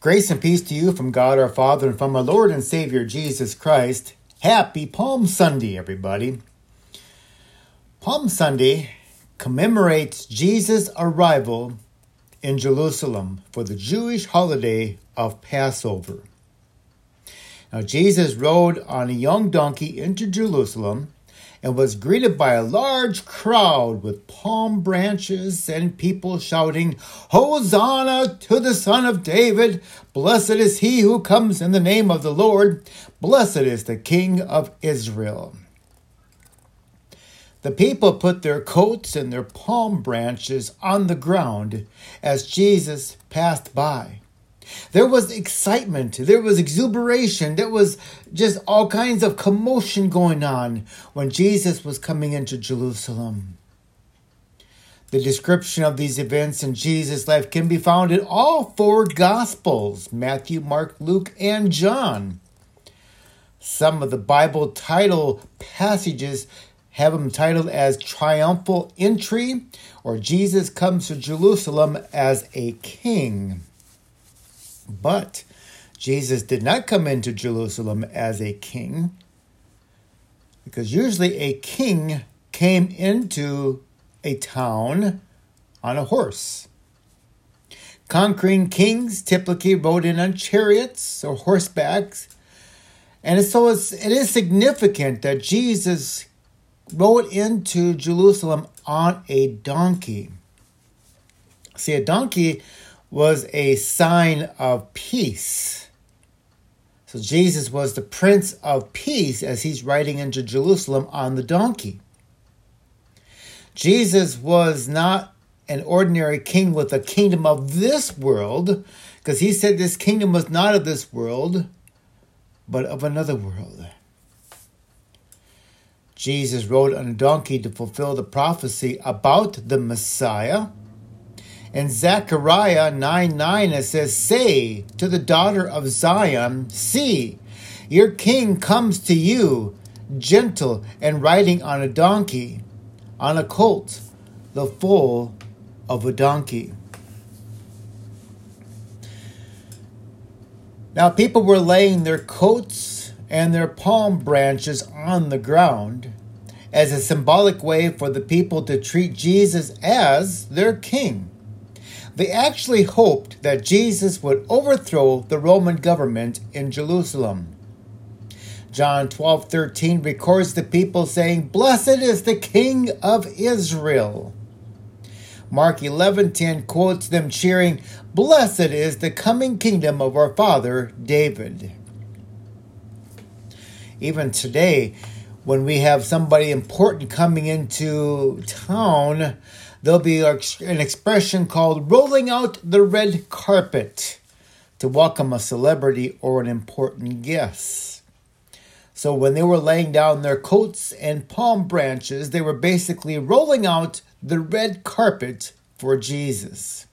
Grace and peace to you from God our Father and from our Lord and Savior Jesus Christ. Happy Palm Sunday, everybody. Palm Sunday commemorates Jesus' arrival in Jerusalem for the Jewish holiday of Passover. Now, Jesus rode on a young donkey into Jerusalem and was greeted by a large crowd with palm branches and people shouting, Hosanna to the Son of David! Blessed is he who comes in the name of the Lord! Blessed is the King of Israel! The people put their coats and their palm branches on the ground as Jesus passed by. There was excitement, there was exuberation, there was just all kinds of commotion going on when Jesus was coming into Jerusalem. The description of these events in Jesus' life can be found in all four Gospels Matthew, Mark, Luke, and John. Some of the Bible title passages have them titled as Triumphal Entry or Jesus Comes to Jerusalem as a King. But Jesus did not come into Jerusalem as a king, because usually a king came into a town on a horse. Conquering kings typically rode in on chariots or horsebacks. And so it's, it is significant that Jesus rode into Jerusalem on a donkey. See, a donkey was a sign of peace. So Jesus was the Prince of Peace as he's riding into Jerusalem on the donkey. Jesus was not an ordinary king with a kingdom of this world, because he said this kingdom was not of this world, but of another world. Jesus rode on a donkey to fulfill the prophecy about the Messiah. In Zechariah 9 9, it says, Say to the daughter of Zion, See, your king comes to you, gentle and riding on a donkey, on a colt, the foal of a donkey. Now, people were laying their coats and their palm branches on the ground as a symbolic way for the people to treat Jesus as their king. They actually hoped that Jesus would overthrow the Roman government in Jerusalem. John 12:13 records the people saying, "Blessed is the king of Israel." Mark 11:10 quotes them cheering, "Blessed is the coming kingdom of our father David." Even today, when we have somebody important coming into town, there'll be an expression called rolling out the red carpet to welcome a celebrity or an important guest. So when they were laying down their coats and palm branches, they were basically rolling out the red carpet for Jesus.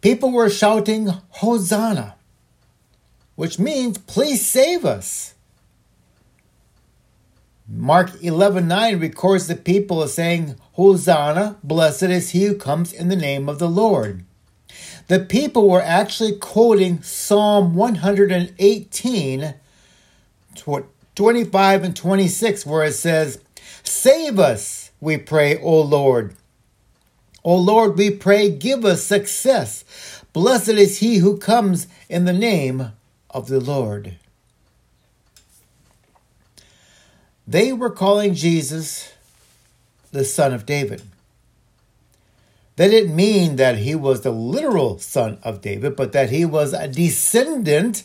People were shouting, Hosanna, which means, please save us. Mark 11:9 records the people saying, "Hosanna, blessed is he who comes in the name of the Lord." The people were actually quoting Psalm 118 25 and 26 where it says, "Save us, we pray, O Lord. O Lord, we pray, give us success. Blessed is he who comes in the name of the Lord." They were calling Jesus the son of David. They didn't mean that he was the literal son of David, but that he was a descendant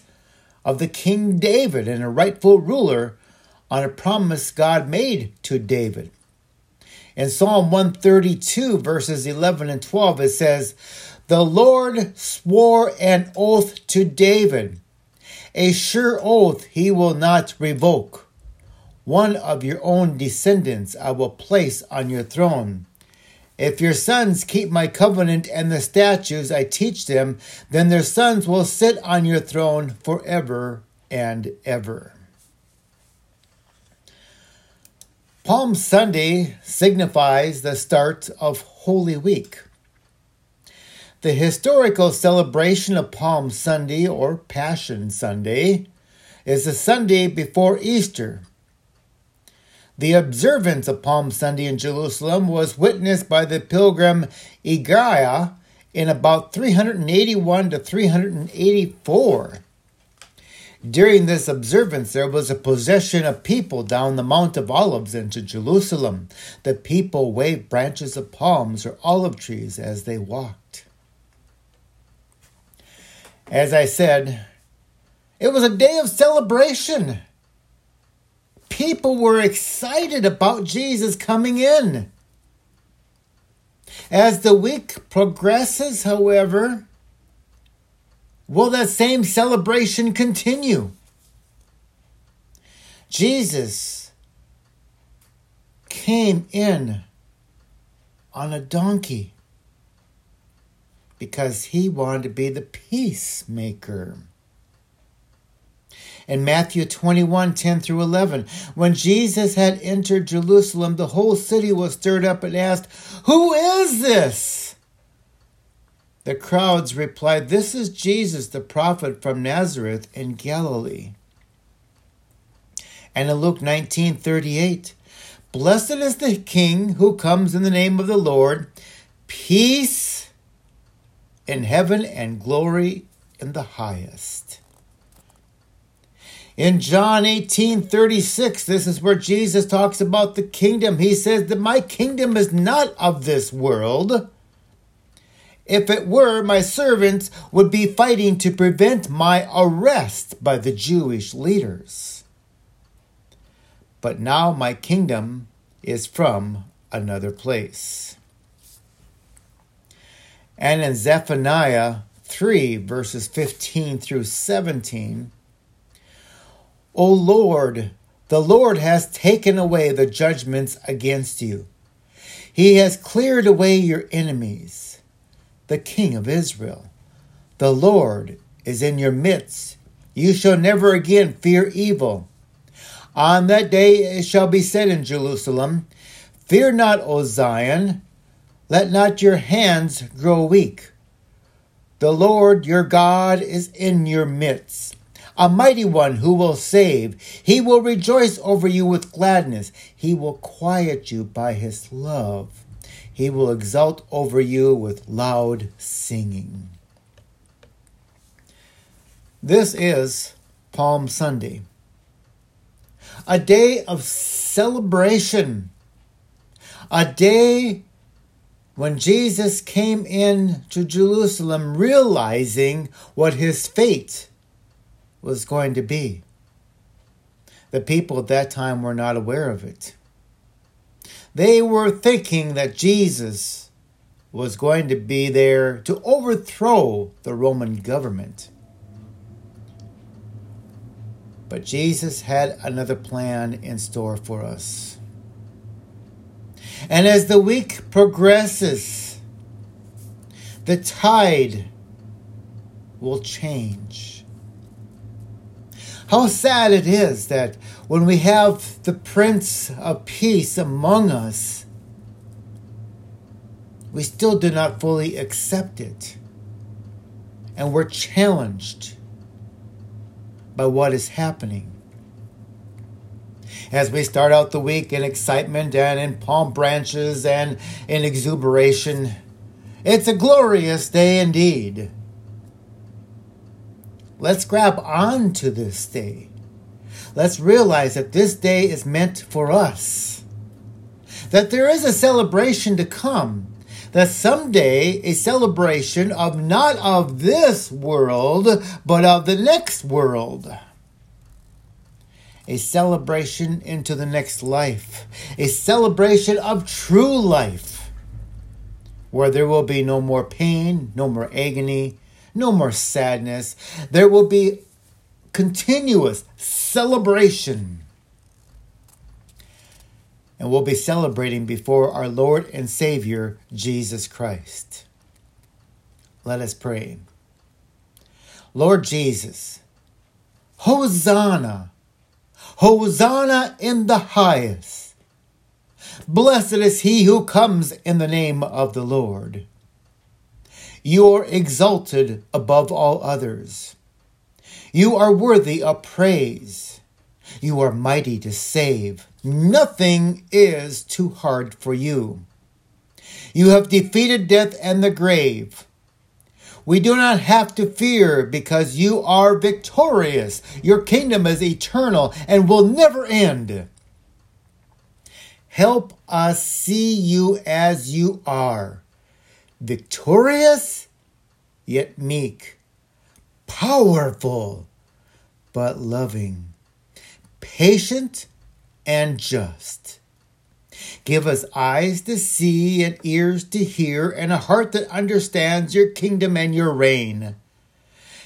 of the King David and a rightful ruler on a promise God made to David. In Psalm 132, verses 11 and 12, it says, The Lord swore an oath to David, a sure oath he will not revoke. One of your own descendants I will place on your throne. If your sons keep my covenant and the statutes I teach them, then their sons will sit on your throne forever and ever. Palm Sunday signifies the start of Holy Week. The historical celebration of Palm Sunday or Passion Sunday is the Sunday before Easter. The observance of Palm Sunday in Jerusalem was witnessed by the pilgrim Egeria in about 381 to 384. During this observance, there was a procession of people down the Mount of Olives into Jerusalem. The people waved branches of palms or olive trees as they walked. As I said, it was a day of celebration. People were excited about Jesus coming in. As the week progresses, however, Will that same celebration continue? Jesus came in on a donkey because he wanted to be the peacemaker. In Matthew 21 10 through 11, when Jesus had entered Jerusalem, the whole city was stirred up and asked, Who is this? The crowds replied, This is Jesus, the prophet from Nazareth in Galilee. And in Luke 19 38, Blessed is the King who comes in the name of the Lord, peace in heaven and glory in the highest. In John 18 36, this is where Jesus talks about the kingdom. He says that my kingdom is not of this world. If it were, my servants would be fighting to prevent my arrest by the Jewish leaders. But now my kingdom is from another place. And in Zephaniah 3, verses 15 through 17, O Lord, the Lord has taken away the judgments against you. He has cleared away your enemies the King of Israel. The Lord is in your midst. You shall never again fear evil. On that day it shall be said in Jerusalem, Fear not, O Zion, let not your hands grow weak. The Lord your God is in your midst, a mighty one who will save. He will rejoice over you with gladness. He will quiet you by his love. He will exult over you with loud singing. This is Palm Sunday, a day of celebration, a day when Jesus came in to Jerusalem realizing what his fate was going to be. The people at that time were not aware of it. They were thinking that Jesus was going to be there to overthrow the Roman government. But Jesus had another plan in store for us. And as the week progresses, the tide will change. How sad it is that when we have the Prince of Peace among us, we still do not fully accept it. And we're challenged by what is happening. As we start out the week in excitement and in palm branches and in exuberation, it's a glorious day indeed. Let's grab on to this day. Let's realize that this day is meant for us. That there is a celebration to come. That someday a celebration of not of this world, but of the next world. A celebration into the next life. A celebration of true life. Where there will be no more pain, no more agony, no more sadness. There will be continuous celebration. And we'll be celebrating before our Lord and Savior, Jesus Christ. Let us pray. Lord Jesus, Hosanna, Hosanna in the highest. Blessed is he who comes in the name of the Lord. You are exalted above all others. You are worthy of praise. You are mighty to save. Nothing is too hard for you. You have defeated death and the grave. We do not have to fear because you are victorious. Your kingdom is eternal and will never end. Help us see you as you are victorious, yet meek, powerful, but loving, patient, and just. Give us eyes to see and ears to hear and a heart that understands your kingdom and your reign.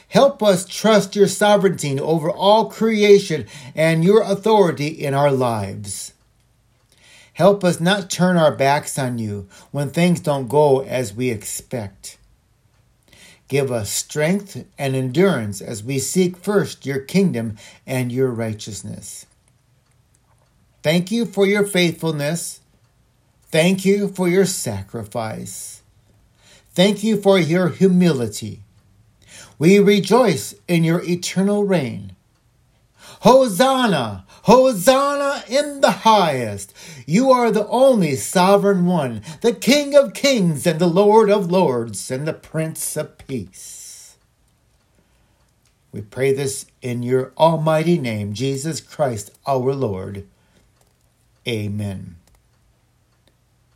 Help us trust your sovereignty over all creation and your authority in our lives. Help us not turn our backs on you when things don't go as we expect. Give us strength and endurance as we seek first your kingdom and your righteousness. Thank you for your faithfulness. Thank you for your sacrifice. Thank you for your humility. We rejoice in your eternal reign. Hosanna! Hosanna in the highest! You are the only sovereign one, the King of kings and the Lord of lords and the Prince of peace. We pray this in your almighty name, Jesus Christ our Lord. Amen.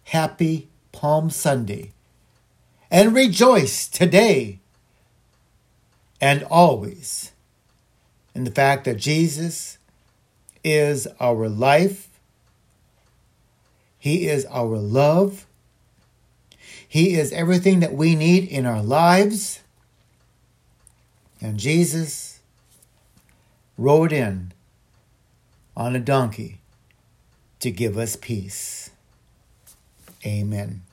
Happy Palm Sunday. And rejoice today and always in the fact that Jesus is our life, He is our love, He is everything that we need in our lives. And Jesus rode in on a donkey to give us peace. Amen.